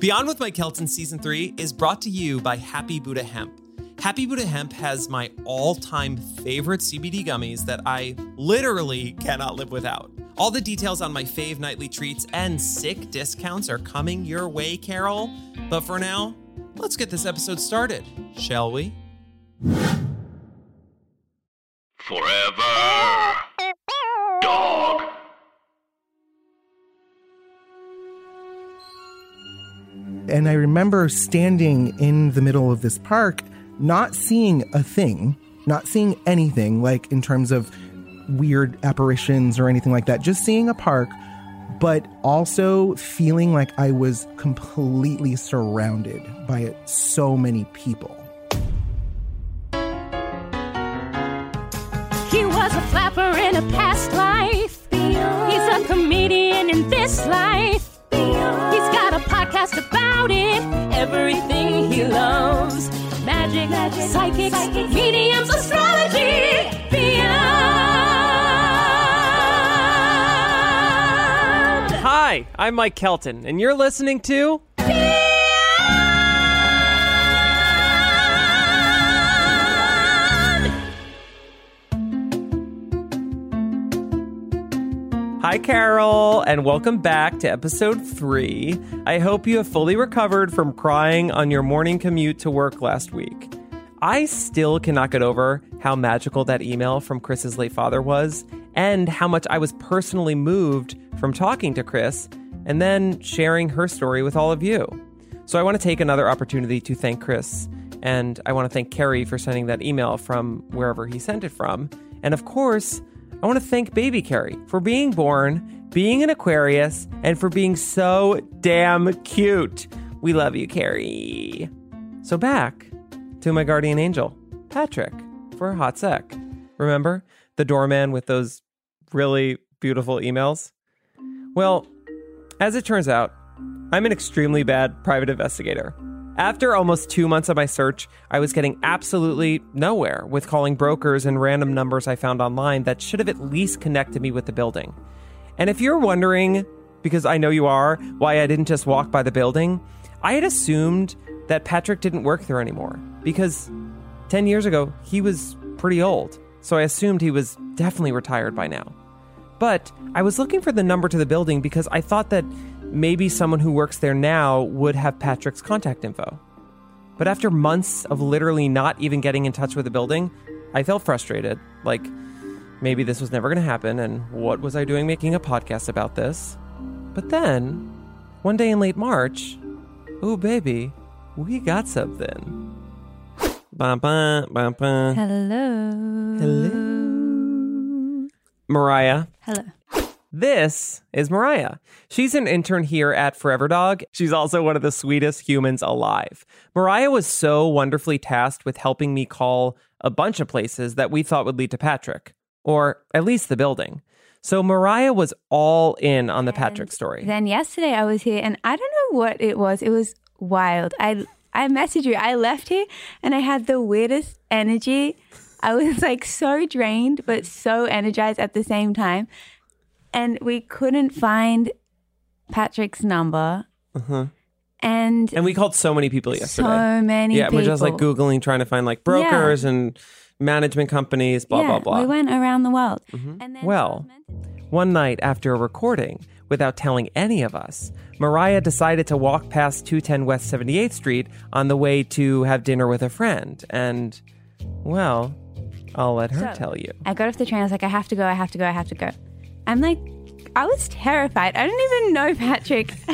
Beyond with Mike Kelton Season 3 is brought to you by Happy Buddha Hemp. Happy Buddha Hemp has my all time favorite CBD gummies that I literally cannot live without. All the details on my fave nightly treats and sick discounts are coming your way, Carol. But for now, let's get this episode started, shall we? And I remember standing in the middle of this park, not seeing a thing, not seeing anything like in terms of weird apparitions or anything like that, just seeing a park, but also feeling like I was completely surrounded by so many people. He was a flapper in a past life. He's a comedian in this life. He's got a podcast about it. Everything he loves. Magic, psychics, mediums, astrology. Beyond. Hi, I'm Mike Kelton, and you're listening to. Hi, Carol, and welcome back to episode three. I hope you have fully recovered from crying on your morning commute to work last week. I still cannot get over how magical that email from Chris's late father was, and how much I was personally moved from talking to Chris and then sharing her story with all of you. So I want to take another opportunity to thank Chris, and I want to thank Kerry for sending that email from wherever he sent it from. And of course, I want to thank baby Carrie for being born, being an Aquarius, and for being so damn cute. We love you, Carrie. So back to my guardian angel, Patrick, for a hot sec. Remember the doorman with those really beautiful emails? Well, as it turns out, I'm an extremely bad private investigator. After almost two months of my search, I was getting absolutely nowhere with calling brokers and random numbers I found online that should have at least connected me with the building. And if you're wondering, because I know you are, why I didn't just walk by the building, I had assumed that Patrick didn't work there anymore because 10 years ago he was pretty old. So I assumed he was definitely retired by now. But I was looking for the number to the building because I thought that maybe someone who works there now would have Patrick's contact info. But after months of literally not even getting in touch with the building, I felt frustrated. Like, maybe this was never going to happen, and what was I doing making a podcast about this? But then, one day in late March, oh baby, we got something. Bum, bum, bum, bum. Hello. Hello. Mariah, Hello. This is Mariah. She's an intern here at Forever Dog. She's also one of the sweetest humans alive. Mariah was so wonderfully tasked with helping me call a bunch of places that we thought would lead to Patrick, or at least the building. So Mariah was all in on the Patrick story. Then yesterday I was here and I don't know what it was. It was wild. I I messaged you. I left here and I had the weirdest energy. I was like so drained but so energized at the same time. And we couldn't find Patrick's number. Uh-huh. And And we called so many people yesterday. so many yeah, we're just like Googling, trying to find like brokers and management companies, blah, blah, blah. We went around the world. Mhm. And then Well, One night after a recording, without telling any of us, Mariah decided to walk past 210 West 78th Street on the way to have dinner with a friend. And, well, I'll let her So- tell you. I got off the train. I was like, I have to go. I have to go. I have to go. I'm like, I was terrified. I didn't even know Patrick.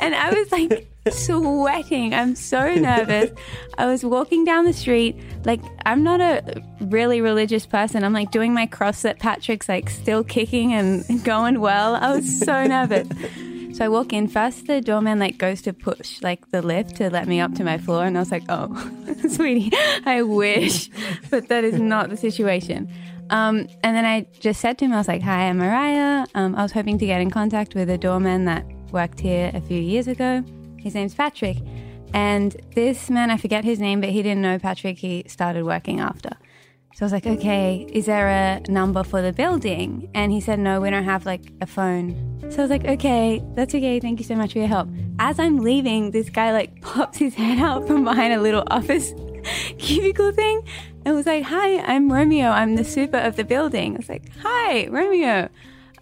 and I was like sweating. I'm so nervous. I was walking down the street. Like, I'm not a really religious person. I'm like doing my cross that Patrick's like still kicking and going well. I was so nervous. So I walk in. First, the doorman like goes to push like the lift to let me up to my floor, and I was like, "Oh, sweetie, I wish," but that is not the situation. Um, and then I just said to him, I was like, "Hi, I'm Mariah. Um, I was hoping to get in contact with a doorman that worked here a few years ago. His name's Patrick." And this man, I forget his name, but he didn't know Patrick. He started working after. So I was like, okay, is there a number for the building? And he said, no, we don't have like a phone. So I was like, okay, that's okay. Thank you so much for your help. as I'm leaving, this guy like pops his head out from behind a little office cubicle thing and was like, Hi, I'm Romeo. I'm the super of the building. I was like, Hi, Romeo.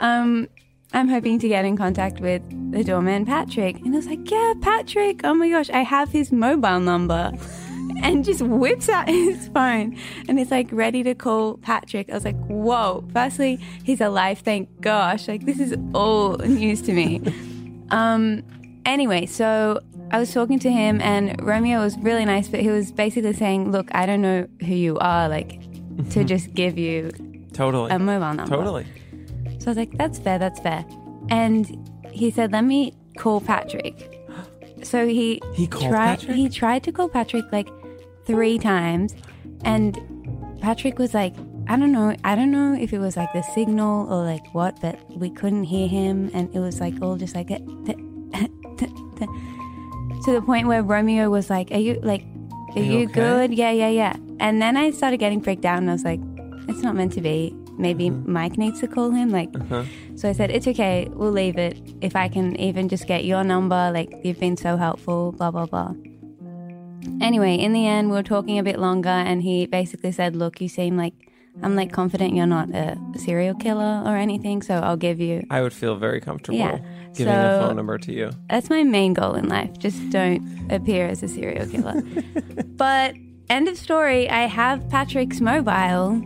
Um, I'm hoping to get in contact with the doorman, Patrick. And I was like, Yeah, Patrick. Oh my gosh, I have his mobile number. And just whips out his phone and is like ready to call Patrick. I was like, Whoa. Firstly, he's alive, thank gosh. Like, this is all news to me. Um, anyway, so I was talking to him, and Romeo was really nice, but he was basically saying, Look, I don't know who you are, like, to just give you Totally. a mobile number. totally. So I was like, That's fair, that's fair. And he said, Let me call Patrick. So he He called tried Patrick? he tried to call Patrick like three times and Patrick was like I don't know I don't know if it was like the signal or like what but we couldn't hear him and it was like all just like to the point where Romeo was like are you like are you you, okay? good yeah yeah yeah and then I started getting freaked out and I was like it's not meant to be maybe Mm-hmm. Mike needs to call him like Uh-huh. so I said, it's okay, we'll leave it. If I can even just get your number, like, you've been so helpful, blah, blah, blah. Anyway, in the end, we were talking a bit longer, and he basically said, look, you seem like, I'm like confident you're not a serial killer or anything, so I'll give you. I would feel very comfortable Yeah. Giving a So- phone number to you. That's my main goal in life. Just don't appear as a serial killer. but, end of story, I have Patrick's mobile.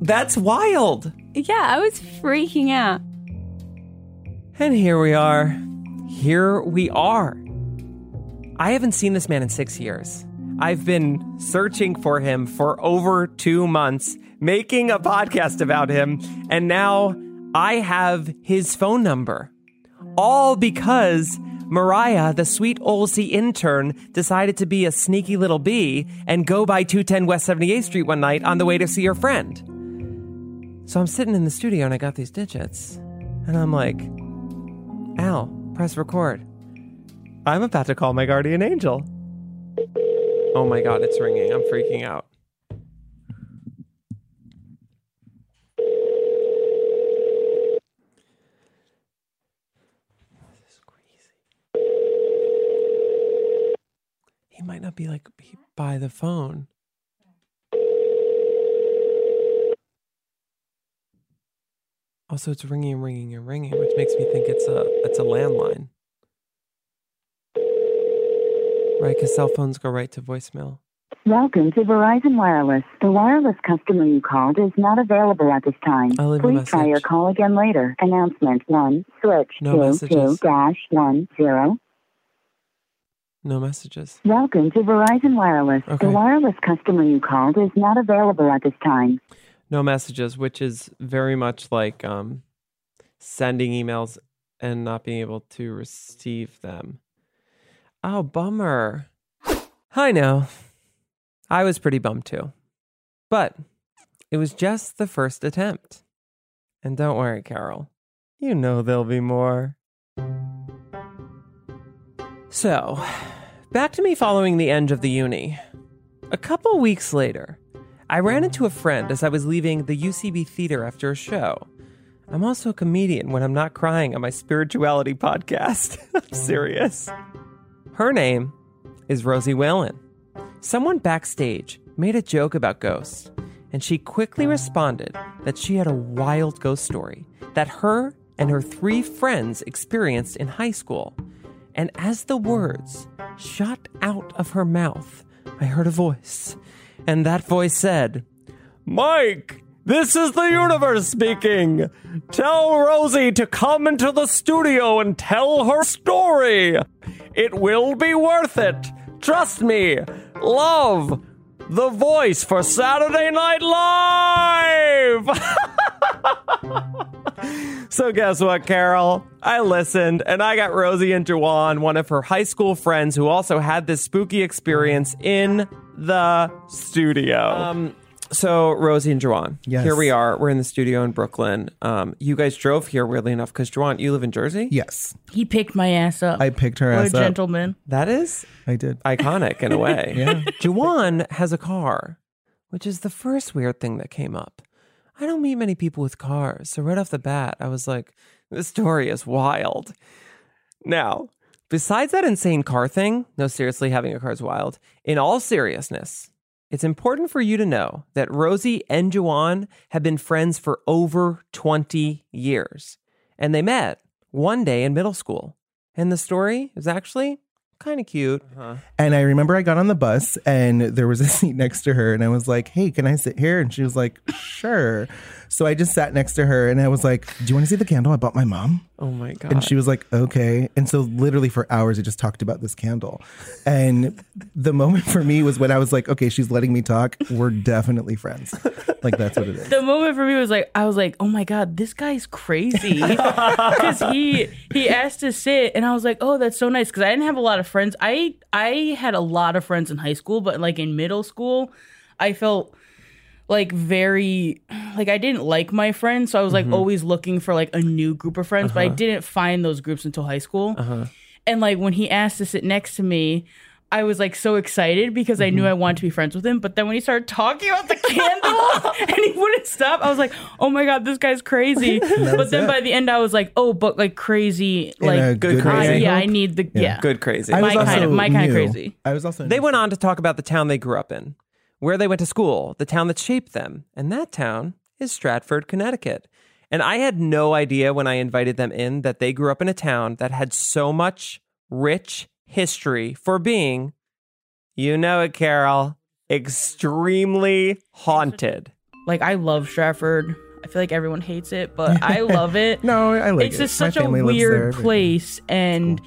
That's wild. Yeah, I was freaking out. And here we are. Here we are. I haven't seen this man in six years. I've been searching for him for over two months, making a podcast about him, and now I have his phone number. All because Mariah, the sweet Olsey intern, decided to be a sneaky little bee and go by 210 West 78th Street one night on the way to see her friend. So I'm sitting in the studio and I got these digits. And I'm like, Al, press record. I'm about to call my guardian angel. Oh my god, it's ringing. I'm freaking out. He might not be like by the phone. Also, it's ringing and ringing and ringing, which makes me think it's a it's a landline. Right, because cell phones go right to voicemail. Welcome to Verizon Wireless. The wireless customer you called is not available at this time. I'll leave a Please try your call again later. Announcement 1, switch No to messages. 2 dash 1 0. No messages. Welcome to Verizon Wireless. Okay. The wireless customer you called is not available at this time. No messages, which is very much like um, sending emails and not being able to receive them. Oh, bummer. I know. I was pretty bummed too. But it was just the first attempt. And don't worry, Carol. You know there'll be more. So, back to me following the end of the uni. A couple weeks later, I ran into a friend as I was leaving the UCB theater after a show. I'm also a comedian when I'm not crying on my spirituality podcast. I'm serious. Her name is Rosie Whalen. Someone backstage made a joke about ghosts, and she quickly responded that she had a wild ghost story that her and her three friends experienced in high school. And as the words shot out of her mouth, I heard a voice. And that voice said, Mike, this is the universe speaking. Tell Rosie to come into the studio and tell her story. It will be worth it. Trust me. Love. The voice for Saturday Night Live. So guess what, Carol? I listened and I got Rosie and Juwan, one of her high school friends who also had this spooky experience in the studio. Um so Rosie and Juwan, Yes. here we are. We're in the studio in Brooklyn. Um, you guys drove here, weirdly enough, because Juwan, you live in Jersey. Yes, He picked my ass up. I picked her what a ass up. gentleman. That is I did. iconic in a way. Yeah. Juwan has a car, which is the first weird thing that came up. I don't meet many people with cars. So right off the bat, I was like, this story is wild. Now, Besides that insane car thing, no, seriously, having a car is wild. In all seriousness, it's important for you to know that Rosie and Juwan have been friends for over 20 years. And they met one day in middle school. And the story is actually kind of cute. Uh-huh. And I remember I got on the bus and there was a seat next to her, and I was like, "Hey, can I sit here?" And she was like, "Sure." So I just sat next to her, and I was like, "Do you want to see the candle I bought my mom?" Oh my God. And she was like, "Okay." And so literally for hours, I just talked about this candle. And the moment for me was when I was like, "Okay, she's letting me talk. We're definitely friends." Like that's what it is. the moment for me was like I was like, oh my god, this guy's crazy because he he asked to sit, and I was like, oh, that's so nice because I didn't have a lot of friends. I I had a lot of friends in high school, but like in middle school, I felt like very like I didn't like my friends, so I was like mm-hmm. always looking for like a new group of friends, but I uh-huh. didn't find those groups until high school. Uh-huh. And like when he asked to sit next to me. I was like so excited because I knew mm-hmm. I wanted to be friends with him. But then when he started talking about the candle and he wouldn't stop, I was like, "Oh my god, this guy's crazy!" but then it. by the end, I was like, "Oh, but like crazy, In like good crazy. I, I yeah, I need the yeah, Good crazy. My kind of- my kind of crazy. I was also They went on to talk about the town they grew up in, where they went to school, the town that shaped them. And that town is Stratford, Connecticut. And I had no idea when I invited them in that they grew up in a town that had so much rich history for being, you know it, Carol, extremely haunted. Like I love Stratford. I feel like everyone hates it, but I love it. No, I like it's it. just My such a family lives there, weird place and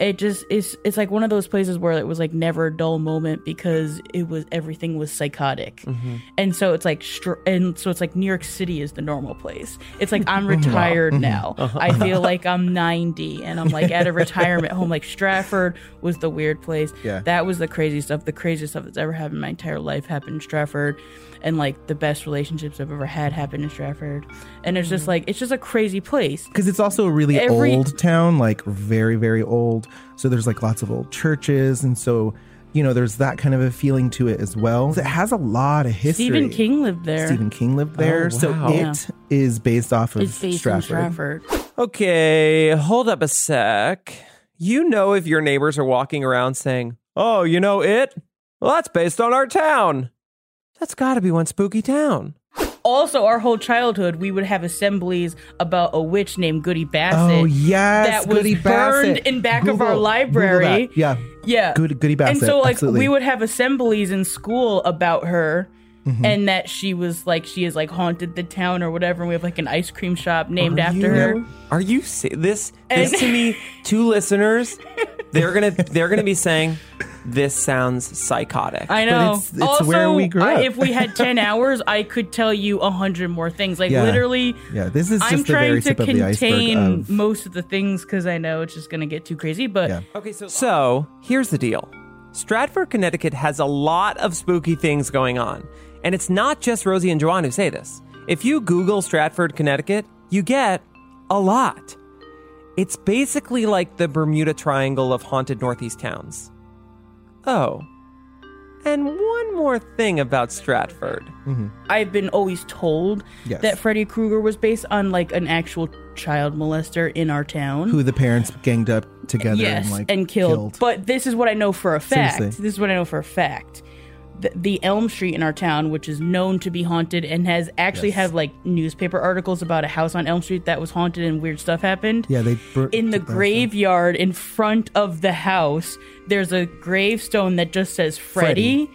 it just is it's like one of those places where it was like never a dull moment because it was everything was psychotic Mm-hmm. and so it's like str- and so it's like new york city is the normal place it's like i'm retired Mm-hmm. now Uh-huh. i feel like i'm 90 and i'm like at a retirement home like stratford was the weird place Yeah. that was the crazy stuff the craziest stuff that's ever happened in my entire life happened in stratford and like the best relationships i've ever had happened in stratford and it's Mm-hmm. just like it's just a crazy place because it's also a really Every- old town, like very, very old. So there's like lots of old churches, and so you know there's that kind of a feeling to it as well. It has a lot of history. Stephen King lived there. Stephen King lived there, Oh, so wow. it is based off of it's based Stratford. in Stratford. Okay, hold up a sec. You know if your neighbors are walking around saying, Oh, you know it? Well, that's based on our town. That's got to be one spooky town. Also, our whole childhood, we would have assemblies about a witch named Goody Bassett. Oh yes, that was Goody burned Bassett. in back of Google- our Google library. that. Yeah, Yeah. Good- Goody Bassett, And so, like, absolutely. we would have assemblies in school about her. Mm-hmm. And that she was like she has like haunted the town or whatever. And we have like an ice cream shop named Are after you- her. Are you se- this? This And- to me, two listeners, they're gonna they're gonna be saying, "This sounds psychotic." I know. it's- it's also, where we grew I- up. if we had ten hours, I could tell you a hundred more things. Like Yeah. literally, yeah. This is just I'm the trying very to tip of contain of most of the things because I know it's just gonna get too crazy. But Yeah. Okay, so so here's the deal. Stratford, Connecticut has a lot of spooky things going on, and it's not just Rosie and Juwan who say this. If you Google Stratford, Connecticut, you get a lot. It's basically like the Bermuda Triangle of haunted Northeast towns. Oh, and one more thing about Stratford. Mm-hmm. I've been always told Yes. that Freddy Krueger was based on like an actual child molester in our town. who the parents ganged up together yes, and like killed. But this is what I know for a fact. Seriously. This is what I know for a fact. The, the Elm Street in our town, which is known to be haunted and has actually Yes. had like newspaper articles about a house on Elm Street that was haunted and weird stuff happened. yeah, they bur- in the graveyard in front of the house, there's a gravestone that just says Freddy.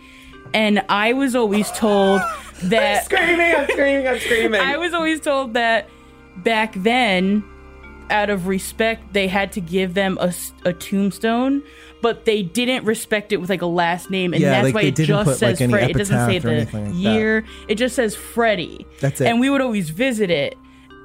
And I was always told that Screaming! I'm screaming! I'm screaming! I was always told that back then, out of respect, they had to give them a tombstone, but they didn't respect it with like a last name, and Yeah, that's like, why it just put, like, says any Freddy. It doesn't say the anything like that. year. It just says Freddy. That's it. And we would always visit it.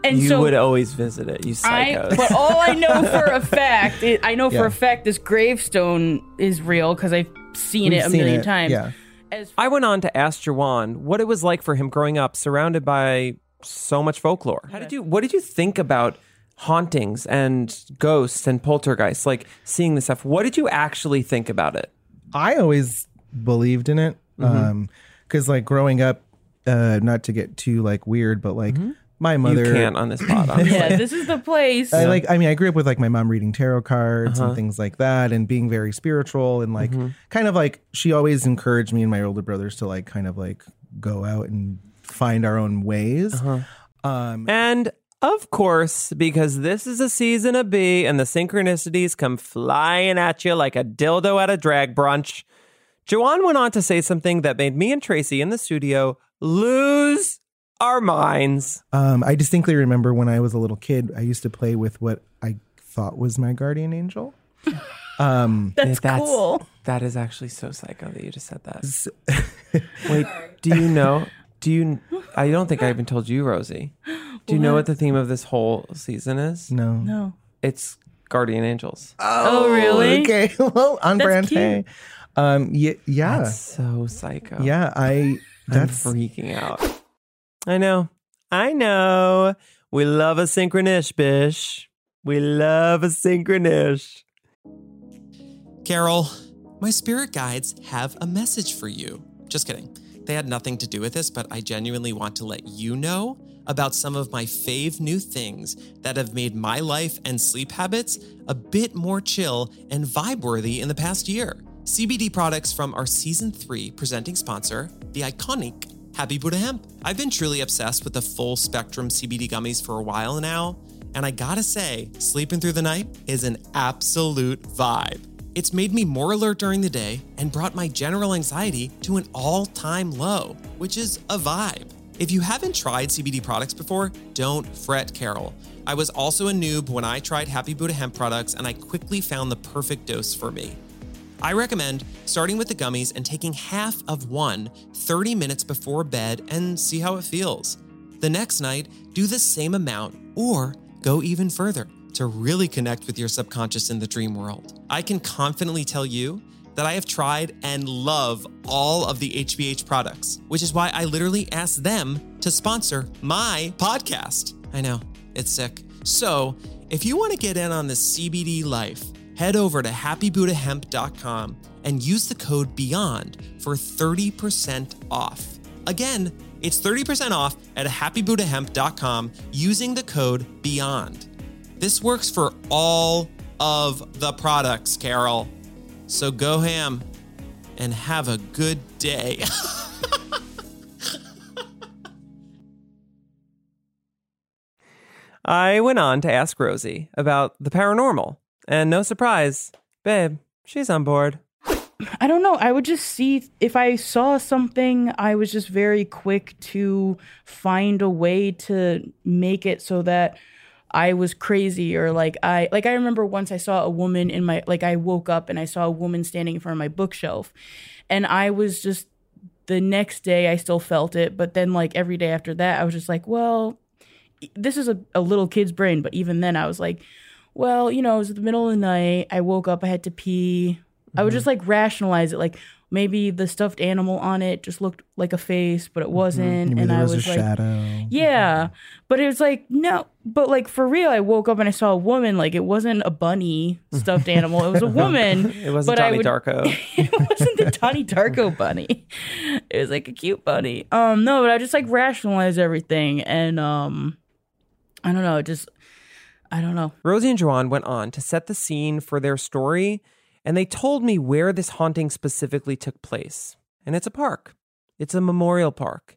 And you so would always visit it, you I, psychos. but all I know for a fact, it, I know Yeah. for a fact this gravestone is real because I've seen We've it a seen million it, times. yeah. As I went on to ask Juwan what it was like for him growing up surrounded by so much folklore. How did you what did you think about hauntings and ghosts and poltergeists, like seeing this stuff? What did you actually think about it? I always believed in it. Mm-hmm. Um, cause like growing up, uh, not to get too like weird, but like Mm-hmm. my mother. You can't on this pod. honestly. Yeah, this is the place. I like. I mean, I grew up with like my mom reading tarot cards Uh-huh. and things like that, and being very spiritual and like Mm-hmm. kind of like she always encouraged me and my older brothers to like kind of like go out and find our own ways. Uh-huh. Um, And of course, because this is a season of B and the synchronicities come flying at you like a dildo at a drag brunch, Juwan went on to say something that made me and Tracy in the studio lose our minds. um, I distinctly remember when I was a little kid, I used to play with what I thought was my guardian angel. Um, That's, cool. That is actually so psycho that you just said that. Wait, do you know? Do you? I don't think I even told you, Rosie. Do you know what the theme of this whole season is? no. No. It's guardian angels. Oh, really? Okay. well, on That's brand. cute. Hey. Um, yeah. Yeah. That's so psycho. yeah. I. I'm That's freaking out. I know. I know. We love a synchronish, bish. We love a synchronish. Carol, my spirit guides have a message for you. Just kidding. They had nothing to do with this, but I genuinely want to let you know about some of my fave new things that have made my life and sleep habits a bit more chill and vibe worthy in the past year. CBD products from our season three presenting sponsor, the iconic Happy Buddha Hemp. I've been truly obsessed with the full spectrum CBD gummies for a while now, and I gotta say, sleeping through the night is an absolute vibe. It's made me more alert during the day and brought my general anxiety to an all time low, which is a vibe. If you haven't tried CBD products before, don't fret, Carol. I was also a noob when I tried Happy Buddha hemp products and I quickly found the perfect dose for me. I recommend starting with the gummies and taking half of one 30 minutes before bed and see how it feels. The next night, do the same amount or go even further to really connect with your subconscious in the dream world. I can confidently tell you that I have tried and love all of the HBH products, which is why I literally asked them to sponsor my podcast. I know, it's sick. So, if you want to get in on the CBD life, head over to happybuddhahemp.com and use the code BEYOND for 30% off. Again, it's 30% off at happybuddhahemp.com using the code BEYOND. This works for all of the products, Carol. So go ham and have a good day. I went on to ask Rosie about the paranormal, and no surprise, babe, she's on board. I don't know. I would just see if I saw something, I was just very quick to find a way to make it so that I was crazy or like I like I remember once I saw a woman in my like I woke up and I saw a woman standing in front of my bookshelf and I was just the next day I still felt it, but then like every day after that I was just like, well, this is a, a little kid's brain, but even then I was like, well, you know, it was the middle of the night. I woke up, I had to pee. I would mm-hmm. just like rationalize it, like maybe the stuffed animal on it just looked like a face, but it wasn't. maybe and I was, was a like, shadow. yeah, but it was like no, but like for real, I woke up and I saw a woman. Like it wasn't a bunny stuffed animal; it was a woman. It wasn't Johnny would- Darko. it wasn't the Donnie Darko bunny. It was like a cute bunny. Um, no, but I just like rationalize everything, and um, I don't know, just I don't know. Rosie and Juwan went on to set the scene for their story, and they told me where this haunting specifically took place. And it's a park. It's a memorial park.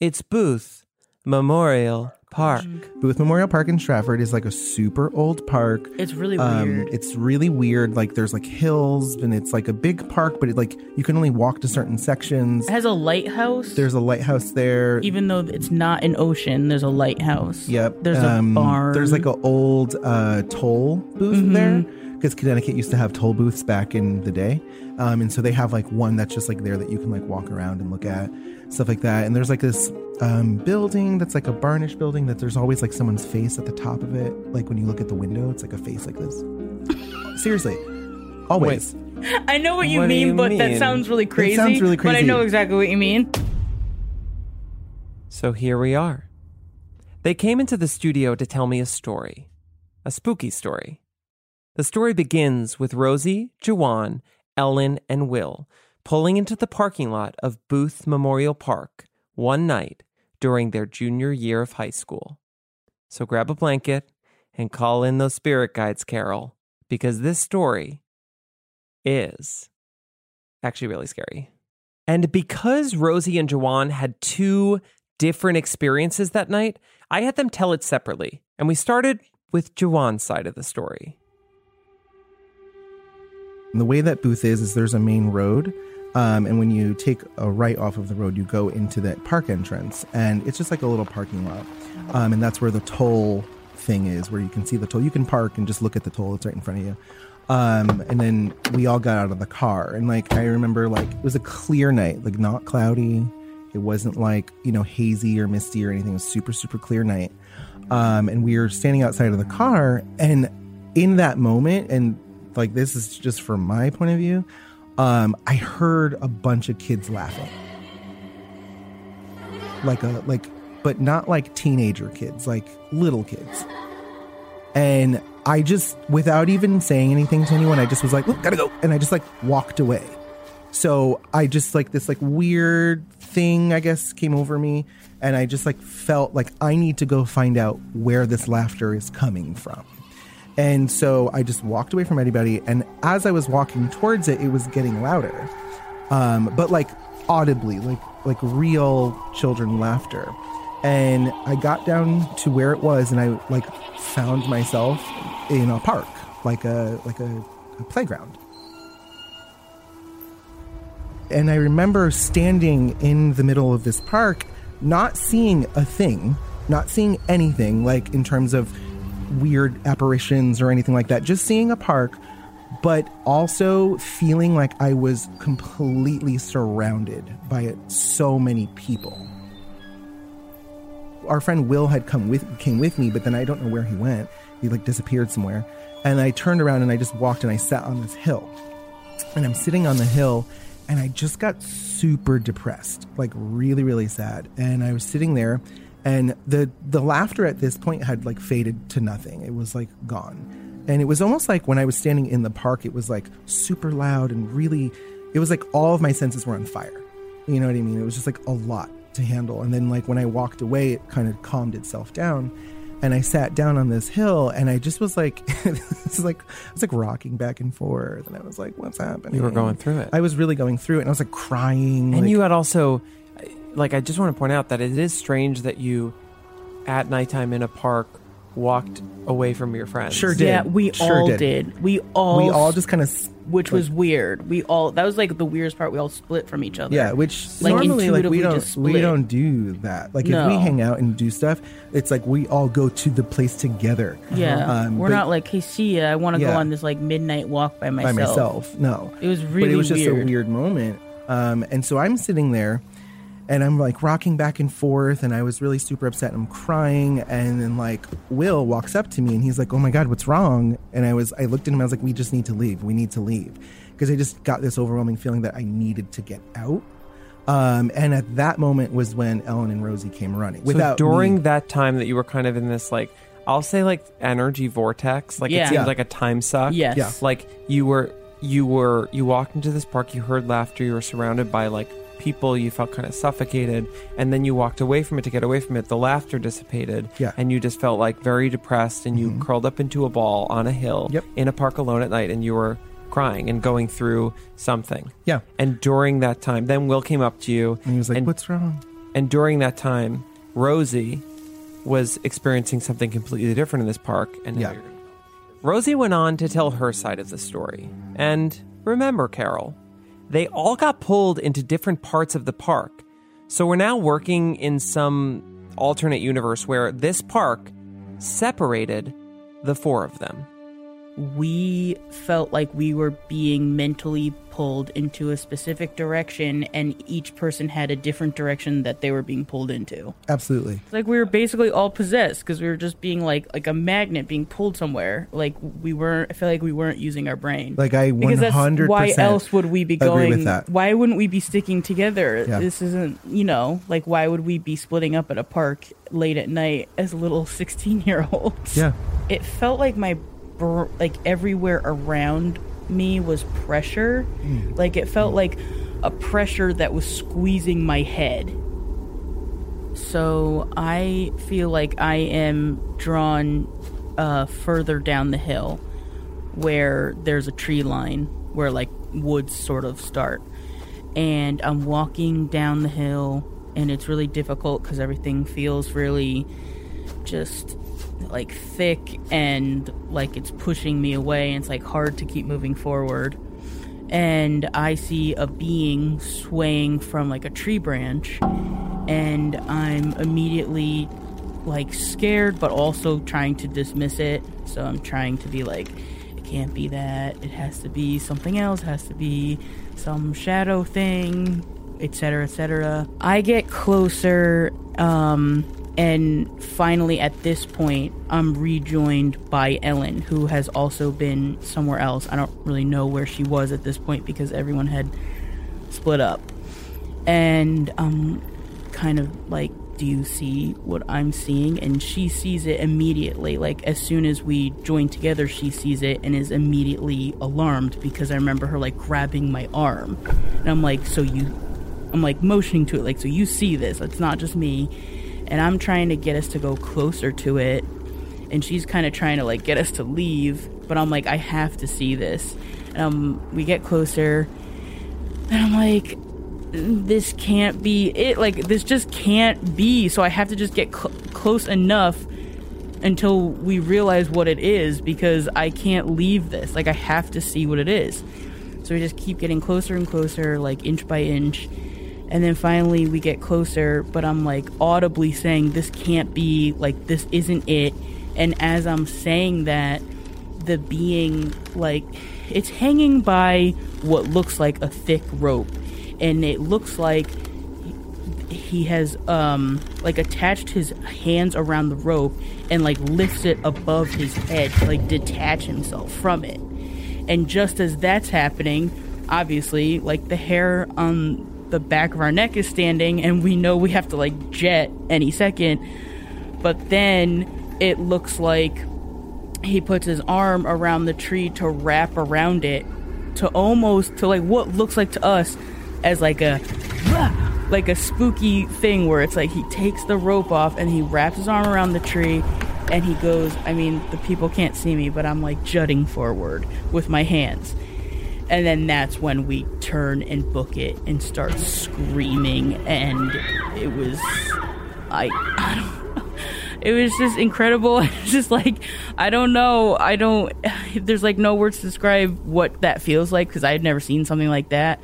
It's Booth Memorial Park. Booth Memorial Park in Stratford is like a super old park. It's really Um, weird. it's really weird. Like there's like hills and it's like a big park, but it like you can only walk to certain sections. It has a lighthouse. There's a lighthouse there. even though it's not an ocean, there's a lighthouse. Yep. There's a Um, barn. There's like an old uh, toll booth Mm-hmm. there because Connecticut used to have toll booths back in the day, um, and so they have like one that's just like there that you can like walk around and look at stuff like that. And there's like this um, building that's like a Barnish building that there's always like someone's face at the top of it. Like when you look at the window, it's like a face like this. Seriously, always. I know what you What mean, you but that sounds really crazy. sounds really crazy. But I know exactly what you mean. So here we are. They came into the studio to tell me a story, a spooky story. The story begins with Rosie, Juwan, Ellen, and Will pulling into the parking lot of Booth Memorial Park one night during their junior year of high school. So grab a blanket and call in those spirit guides, Carol, because this story is actually really scary. And because Rosie and Juwan had two different experiences that night, I had them tell it separately. And we started with Juwan's side of the story. And the way that booth is is there's a main road um, and when you take a right off of the road you go into that park entrance and it's just like a little parking lot. Um, and that's where the toll thing is where you can see the toll. You can park and just look at the toll it's right in front of you. Um, and then we all got out of the car and like i remember like it was a clear night like not cloudy. It wasn't like you know hazy or misty or anything. It was super super clear night. Um, and we were standing outside of the car and in that moment and like this is just from my point of view um, i heard a bunch of kids laughing. Like a like but not like teenager kids like little kids. And i just without even saying anything to anyone i just was like "Look, gotta go. And i just like walked away. So i just like this like weird thing i guess came over me. And i just like felt like i need to go find out where this laughter is coming from and so i just walked away from anybody and as i was walking towards it it was getting louder. Um, but like audibly like like real children laughter. And i got down to where it was and i like found myself in a park like a like a, a playground. And I remember standing in the middle of this park, not seeing a thing, not seeing anything like in terms of weird apparitions or anything like that, just seeing a park, but also feeling like I was completely surrounded by so many people. Our friend Will had come with came with me, but then I don't know where he went. He like disappeared somewhere. And I turned around and I just walked and I sat on this hill. And I'm sitting on the hill and I just got super depressed, like really, really sad. And I was sitting there, and the the laughter at this point had like faded to nothing. It was like gone, and it was almost like when I was standing in the park, it was like super loud and really. It was like all of my senses were on fire. You know what I mean? It was just like a lot to handle. And then like when I walked away, it kind of calmed itself down. And I sat down on this hill, and I just was like, it's like I was like rocking back and forth, and I was like, "What's happening?" You were going through it. I was really going through it, and I was like crying. And like- you had also, like, I just want to point out that it is strange that you, at nighttime in a park, walked away from your friends. Sure did. Yeah, we Sure all did. did. We all we all just kind of which was weird. We all that was like the weirdest part. We all split from each other. yeah, which Like, normally like we don't we don't do that. Like if we hang out and do stuff, it's like we all go to the place together. Yeah, Um, we're but not like, hey, see ya. I want to Yeah. go on this like midnight walk by myself. by myself. myself. No, It was but really it was just a weird moment. Um, and so I'm sitting there, and I'm like rocking back and forth, and I was really super upset. and I'm crying, and then like Will walks up to me, and he's like, "Oh my god, what's wrong?" And I was, I looked at him, I was like, "We just need to leave. We need to leave," because I just got this overwhelming feeling that I needed to get out. Um, and at that moment was when Ellen and Rosie came running. So Without during me- that time that you were kind of in this like I'll say like energy vortex, like it Yeah. seems Yeah. like a time suck. Yes. Yeah. Like you were you were you walked into this park, you heard laughter, you were surrounded by like people, you felt kind of suffocated, and then you walked away from it to get away from it. The laughter dissipated, Yeah. Mm-hmm. and you just felt like very depressed, and you curled up into a ball on a hill Yep. in a park alone at night, and you were crying and going through something. yeah, And during that time, then Will came up to you and he was like, and "What's wrong?" and during that time, Rosie was experiencing something completely different in this park. And Yeah. Rosie went on to tell her side of the story. And remember, Carol, they all got pulled into different parts of the park. So we're now working in some alternate universe where this park separated the four of them. We felt like we were being mentally pulled into a specific direction and each person had a different direction that they were being pulled into Absolutely. Like we were basically all possessed because we were just being like like a magnet being pulled somewhere like we weren't i feel like we weren't using our brain Like I because that's 100% why else would we be going why wouldn't we be sticking together Yeah. this isn't you know like why would we be splitting up at a park late at night as little 16 year olds Yeah. it felt like my br- like everywhere around me was pressure Mm. like it felt like a pressure that was squeezing my head So I feel like I am drawn uh, further down the hill where there's a tree line where like woods sort of start. And I'm walking down the hill and it's really difficult because everything feels really just like thick and like it's pushing me away and it's like hard to keep moving forward and I see a being swaying from like a tree branch, and I'm immediately like scared, but also trying to dismiss it. So I'm trying to be like, it can't be that. It has to be something else. It has to be some shadow thing, etc., etc. I get closer. Um, and finally, at this point, I'm rejoined by Ellen, who has also been somewhere else. I don't really know where she was at this point because everyone had split up. And I'm kind of like, Do you see what I'm seeing? And she sees it immediately. Like, as soon as we join together, she sees it and is immediately alarmed because I remember her like grabbing my arm. And I'm like, So you. I'm like motioning to it, like, so you see this. It's not just me and I'm trying to get us to go closer to it. And she's kind of trying to like get us to leave but I'm like I have to see this. And um we get closer and I'm like this can't be it like this just can't be. So I have to just get cl- close enough until we realize what it is because I can't leave this. Like I have to see what it is. So we just keep getting closer and closer like inch by inch and then finally we get closer, but I'm like audibly saying, This can't be, like, this isn't it. And as I'm saying that, the being, like, it's hanging by what looks like a thick rope. And it looks like he has, um, like, attached his hands around the rope and, like, lifts it above his head to, like, detach himself from it. And just as that's happening, obviously, like, the hair on the back of our neck is standing and we know we have to like jet any second. But then it looks like he puts his arm around the tree to wrap around it to almost to like what looks like to us as like a like a spooky thing where it's like he takes the rope off and he wraps his arm around the tree and he goes I mean the people can't see me but I'm like jutting forward with my hands and then that's when we turn and book it and start screaming and it was I, I don't know. It was just incredible. It's just like I don't know. I don't. There's like no words to describe what that feels like because I had never seen something like that,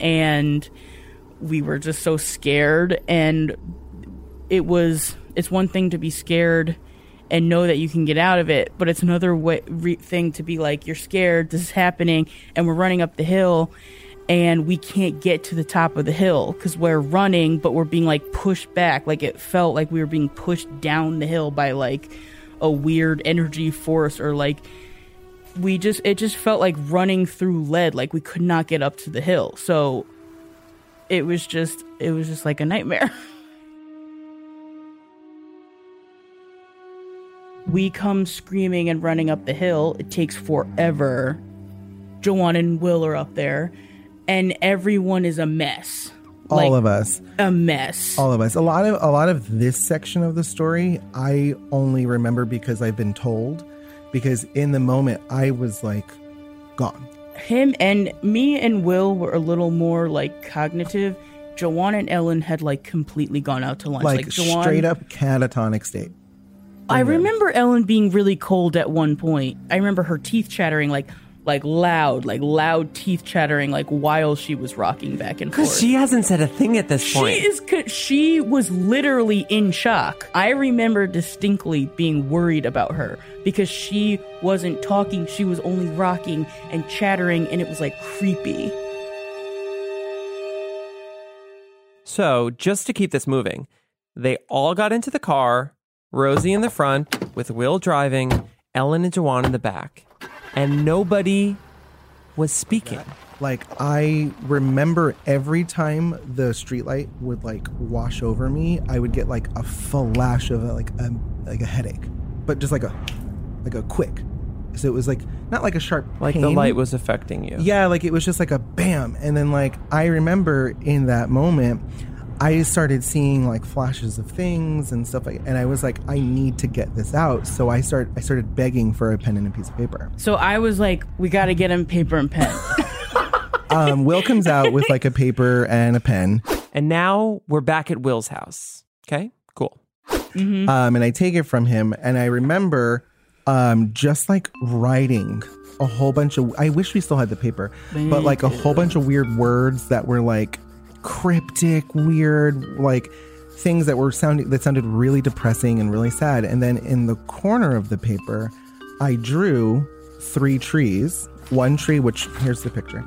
and we were just so scared. And it was. It's one thing to be scared and know that you can get out of it. But it's another way, re- thing to be like, you're scared, this is happening, and we're running up the hill, and we can't get to the top of the hill because we're running, but we're being like pushed back. Like it felt like we were being pushed down the hill by like a weird energy force, or like we just, it just felt like running through lead. Like we could not get up to the hill. So it was just, it was just like a nightmare. we come screaming and running up the hill. It takes forever. Juwan and Will are up there, and everyone is a mess. All Like, of us. a mess. All of us. A lot of a lot of this section of the story I only remember because I've been told because in the moment I was like gone. Him and me and Will were a little more like cognitive. Juwan and Ellen had like completely gone out to lunch. Like, Juwan, straight up catatonic state. I remember Ellen being really cold at one point. I remember her teeth chattering like like loud, like loud teeth chattering like while she was rocking back and forth. Because she hasn't said a thing at this She point. is. co- She was literally in shock. I remember distinctly being worried about her because she wasn't talking. She was only rocking and chattering, and it was like creepy. So, just to keep this moving, they all got into the car, Rosie in the front, with Will driving, Ellen and Juwan in the back, and nobody was speaking. Like I remember every time the streetlight would like wash over me, I would get like a flash of a, like a like a headache, but just like a like a quick. So it was like not like a sharp Like the light was affecting you. Yeah, like it was just like a bam. And then like I remember in that moment, I started seeing like flashes of things and stuff like and I was like I need to get this out. So I start I started begging for a pen and a piece of paper. So I was like, we got to get him paper and pen. Um, Will comes out with like a paper and a pen. And now we're back at Will's house. Okay, cool. Mm-hmm. Um, and I take it from him and I remember um just like writing a whole bunch of I wish we still had the paper, but like a whole bunch of weird words that were like cryptic, weird, like things that were sounding that sounded really depressing and really sad. And then in the corner of the paper, I drew three trees. One tree, which here's the picture.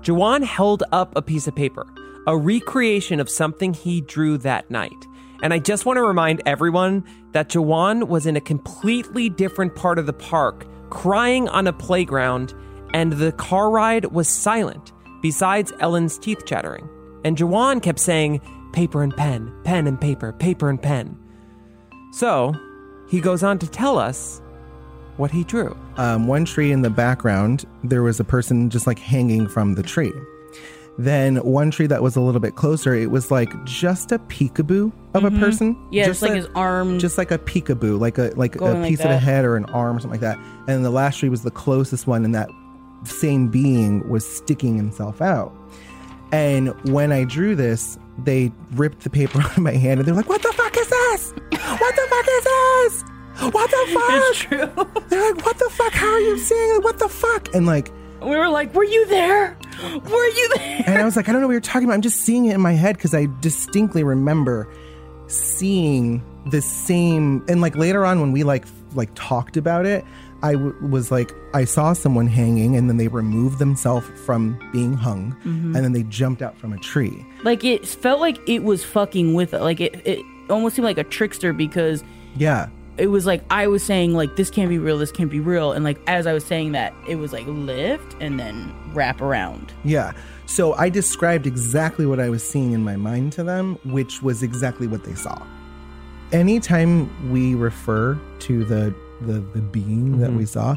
Juwan held up a piece of paper, a recreation of something he drew that night. And I just want to remind everyone that Juwan was in a completely different part of the park, crying on a playground, and the car ride was silent, besides Ellen's teeth chattering. And Juwan kept saying, paper and pen, pen and paper, paper and pen. So, he goes on to tell us what he drew. um, one tree in the background, there was a person just like hanging from the tree. Then one tree that was a little bit closer, it was like just a peekaboo of a person. Mm-hmm. Yeah, just it's like his arm. just like a peekaboo, like a like Going a like piece of a head or an arm or something like that. And the last tree was the closest one, and that same being was sticking himself out. And when I drew this, they ripped the paper out of my hand, and they're like, "What the fuck is this? What the fuck is this? What the fuck?" it's true. They're like, "What the fuck? How are you seeing it? What the fuck?" And like, we were like, were you there? Were you there? and I was like, "I don't know what you're talking about. I'm just seeing it in my head because I distinctly remember seeing the same." And like later on, when we like like talked about it, I w- was like, I saw someone hanging, and then they removed themselves from being hung, mm-hmm. and then they jumped out from a tree. Like it felt like it was fucking with it. Like it, it almost seemed like a trickster because Yeah, it was like I was saying like this can't be real, this can't be real, and like as I was saying that, it was like lift and then wrap around. Yeah. So I described exactly what I was seeing in my mind to them, which was exactly what they saw. Anytime we refer to the the, the being that we mm-hmm. saw,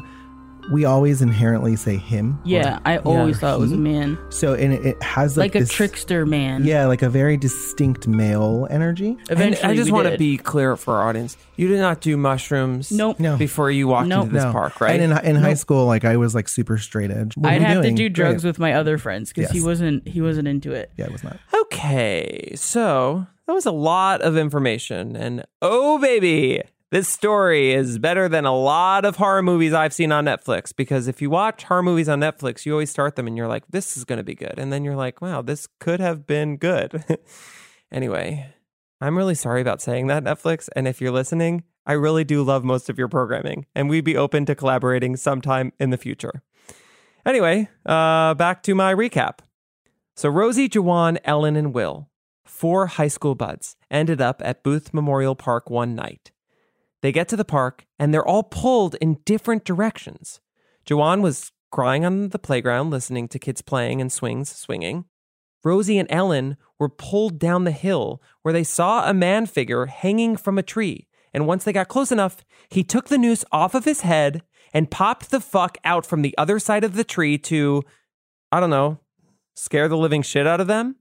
we always inherently say him. or- Yeah, I always or thought it was a man, So and it, it has like, like, a this- trickster man. Yeah, like a very distinct male energy. Eventually, and I just want to be clear for our audience. You did not do mushrooms Nope. No. before you walked Nope. into this No. park, right? And in, in high school, like I was like super straight edge. What I'd you have to do drugs Great. with my other friends because he wasn't he wasn't into it. Yeah, it was not. Okay, so that was a lot of information. And oh, baby, this story is better than a lot of horror movies I've seen on Netflix. Because if you watch horror movies on Netflix, you always start them and you're like, this is going to be good. And then you're like, wow, this could have been good. anyway, I'm really sorry about saying that, Netflix. And if you're listening, I really do love most of your programming. And we'd be open to collaborating sometime in the future. Anyway, uh, back to my recap. So Rosie, Juwan, Ellen, and Will, four high school buds, ended up at Boothe Memorial Park one night. They get to the park and they're all pulled in different directions. Juwan was crying on the playground, listening to kids playing and swings swinging. Rosie and Ellen were pulled down the hill where they saw a man figure hanging from a tree. And once they got close enough, he took the noose off of his head and popped the fuck out from the other side of the tree to, I don't know, scare the living shit out of them?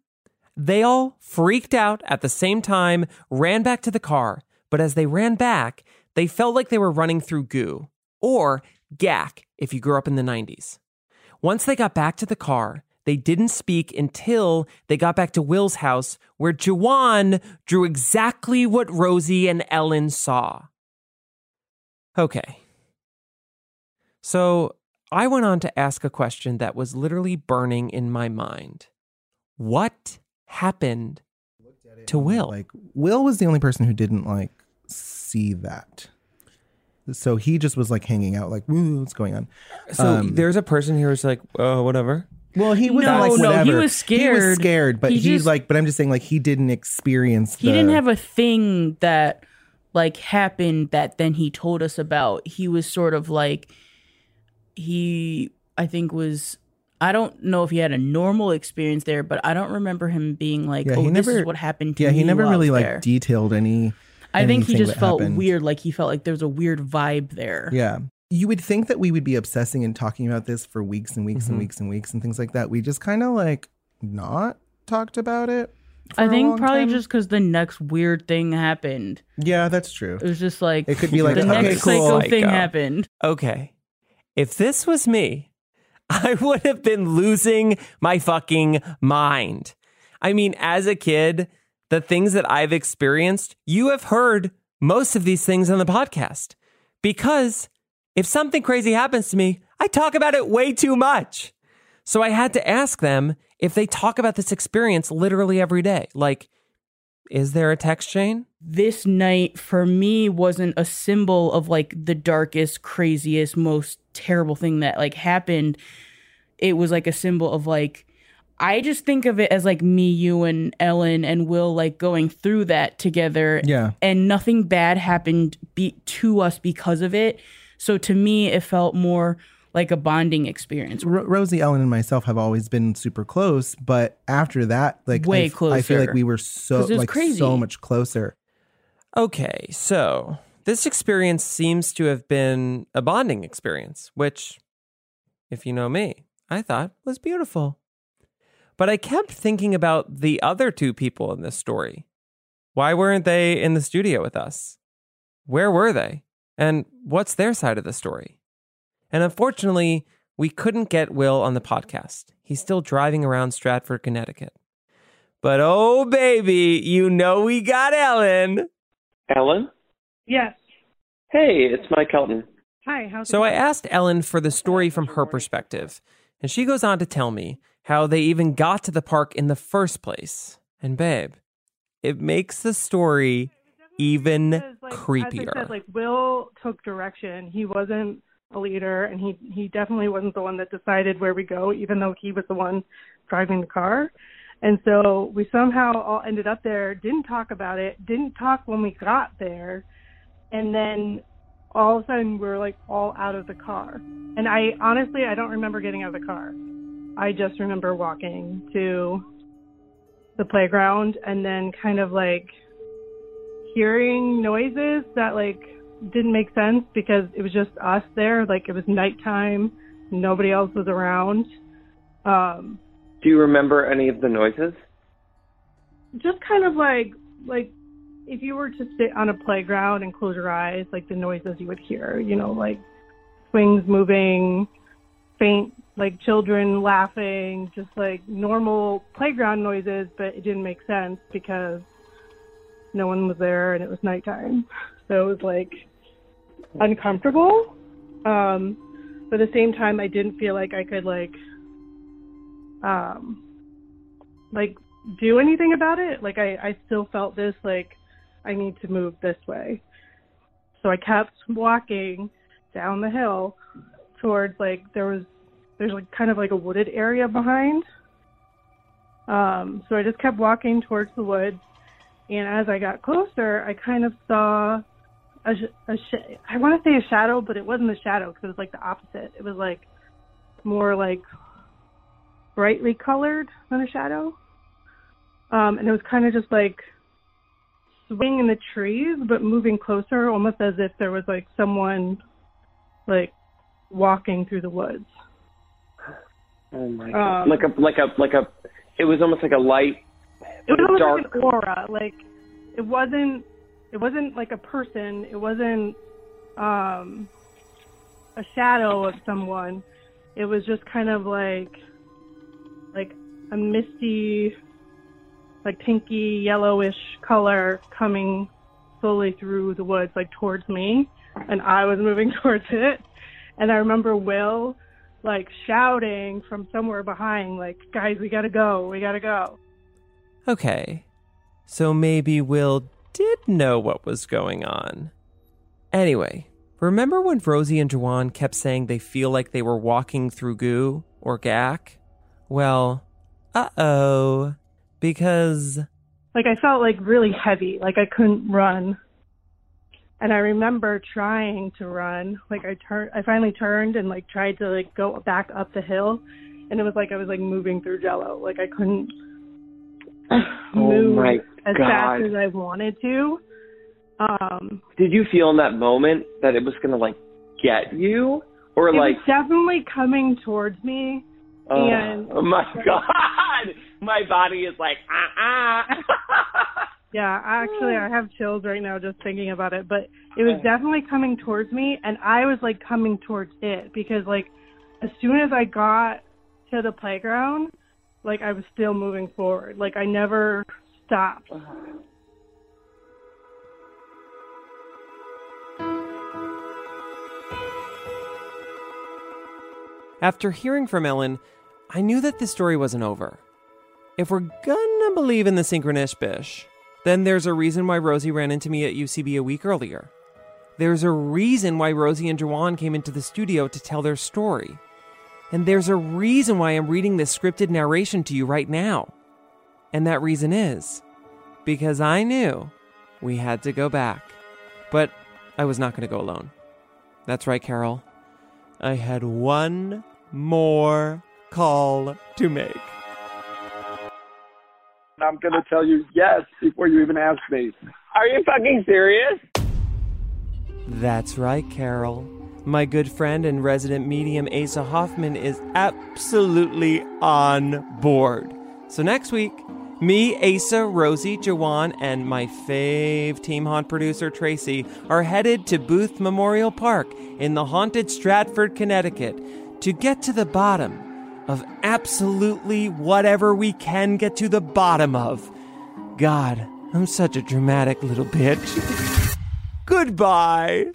They all freaked out at the same time, ran back to the car, but as they ran back, they felt like they were running through goo, or gack if you grew up in the 90s. Once they got back to the car, they didn't speak until they got back to Will's house, where Juwan drew exactly what Rosie and Ellen saw. Okay. So I went on to ask a question that was literally burning in my mind. What happened to Will? Like Will was the only person who didn't like see that. So he just was like hanging out, like, "Woo, what's going on?" so um, there's a person here who's like, oh, whatever. Well, he was No, like, no, he whatever. was He was scared. scared, but He he, just- like, but I'm just saying, like, he didn't experience. He the- didn't have a thing that like happened that then he told us about. He was sort of like he I think was I don't know if he had a normal experience there, but I don't remember him being like, Yeah, "Oh, he this never- is what happened to Yeah, me." he never really was like detailed any. I think he just felt happened. weird, like he felt like there was a weird vibe there. Yeah. You would think that we would be obsessing and talking about this for weeks and weeks Mm-hmm. and weeks and weeks and things like that. We just kind of like not talked about it. for I a think long probably time. just because the next weird thing happened. Yeah, that's true. It was just like It could be like, the okay, next cool. psycho thing Psycho. happened. Okay. If this was me, I would have been losing my fucking mind. I mean, as a kid, the things that I've experienced, you have heard most of these things on the podcast. Because if something crazy happens to me, I talk about it way too much. So I had to ask them if they talk about this experience literally every day. Like, is there a text chain? This night for me wasn't a symbol of like the darkest, craziest, most terrible thing that like happened. It was like a symbol of like I just think of it as like me, you, and Ellen and Will like going through that together. Yeah. and nothing bad happened be- to us because of it. So to me, it felt more like a bonding experience. Ro- Rosie, Ellen, and myself have always been super close, but after that, like Way I, f- I feel like we were so like crazy. so much closer. Okay, so this experience seems to have been a bonding experience, which, if you know me, I thought was beautiful. But I kept thinking about the other two people in this story. Why weren't they in the studio with us? Where were they? And what's their side of the story? And unfortunately, we couldn't get Will on the podcast. He's still driving around Stratford, Connecticut. But oh, baby, you know we got Ellen. Ellen? Yes. Hey, it's Mike Helton. Hi. How's So it I asked Ellen for the story from her perspective, and she goes on to tell me how they even got to the park in the first place. And babe, it makes the story even Because, like, creepier. Said, like Will took direction. He wasn't a leader, and he he definitely wasn't the one that decided where we go, even though he was the one driving the car. And so we somehow all ended up there. Didn't talk about it. Didn't talk when we got there, and then all of a sudden we're like all out of the car. And I honestly I don't remember getting out of the car. I just remember walking to the playground and then kind of like hearing noises that like didn't make sense because it was just us there. Like it was nighttime, nobody else was around. Um, Do you remember any of the noises? just kind of like like if you were to sit on a playground and close your eyes, like the noises you would hear, you know, like swings moving, faint like children laughing, just like normal playground noises, but it didn't make sense because no one was there and it was nighttime. So it was like uncomfortable. Um but at the same time I didn't feel like I could like um like do anything about it. Like I, I still felt this like I need to move this way. So I kept walking down the hill towards like there was there's like kind of like a wooded area behind. Um so I just kept walking towards the woods and as I got closer I kind of saw a, a sh- I want to say a shadow but it wasn't a shadow because it was like the opposite. It was like more like brightly colored than a shadow. Um, and it was kind of just like swinging in the trees, but moving closer, almost as if there was like someone like walking through the woods. Oh my god! Um, like a like a like a. It was almost like a light, It was almost dark. like an aura. Like it wasn't. It wasn't like a person. It wasn't um, a shadow of someone. It was just kind of like like a misty, like pinky yellowish color coming slowly through the woods, like towards me, and I was moving towards it. And I remember Will like shouting from somewhere behind, like, "Guys, we gotta go! We gotta go!" Okay, so maybe Will did know what was going on. Anyway, remember when Rosie and Juwan kept saying they feel like they were walking through goo or gack? Well, uh oh. Because like I felt like really heavy, like I couldn't run. And I remember trying to run, like I turned, I finally turned and like tried to like go back up the hill, and it was like I was like moving through Jello, like I couldn't move Oh as God. fast as I wanted to. Um, Did you feel in that moment that it was gonna like get you, or like? definitely coming towards me, oh, and oh my god! my body is like ah ah. Yeah, actually, I have chills right now just thinking about it. But it was definitely coming towards me, and I was like coming towards it because, like, as soon as I got to the playground, like I was still moving forward. Like I never stopped. Uh-huh. After hearing from Ellen, I knew that this story wasn't over. If we're gonna believe in the synchronous bish, then there's a reason why Rosie ran into me at UCB a week earlier. There's a reason why Rosie and Juwan came into the studio to tell their story. And there's a reason why I'm reading this scripted narration to you right now. And that reason is because I knew we had to go back. But I was not going to go alone. That's right, Carol. I had one more call to make. I'm going to tell you yes before you even ask me. Are you fucking serious? That's right, Carol. My good friend and resident medium Asa Hoffman is absolutely on board. So next week, me, Asa, Rosie, Juwan, and my fave Team Haunt producer Tracy are headed to Boothe Memorial Park in the haunted Stratford, Connecticut to get to the bottom of absolutely whatever we can get to the bottom of. God, I'm such a dramatic little bitch. Goodbye.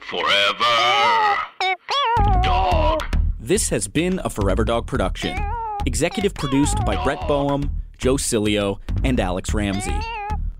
Forever. Dog. This has been a Forever Dog production. Executive produced by Brett Boehm, Joe Cilio, and Alex Ramsey.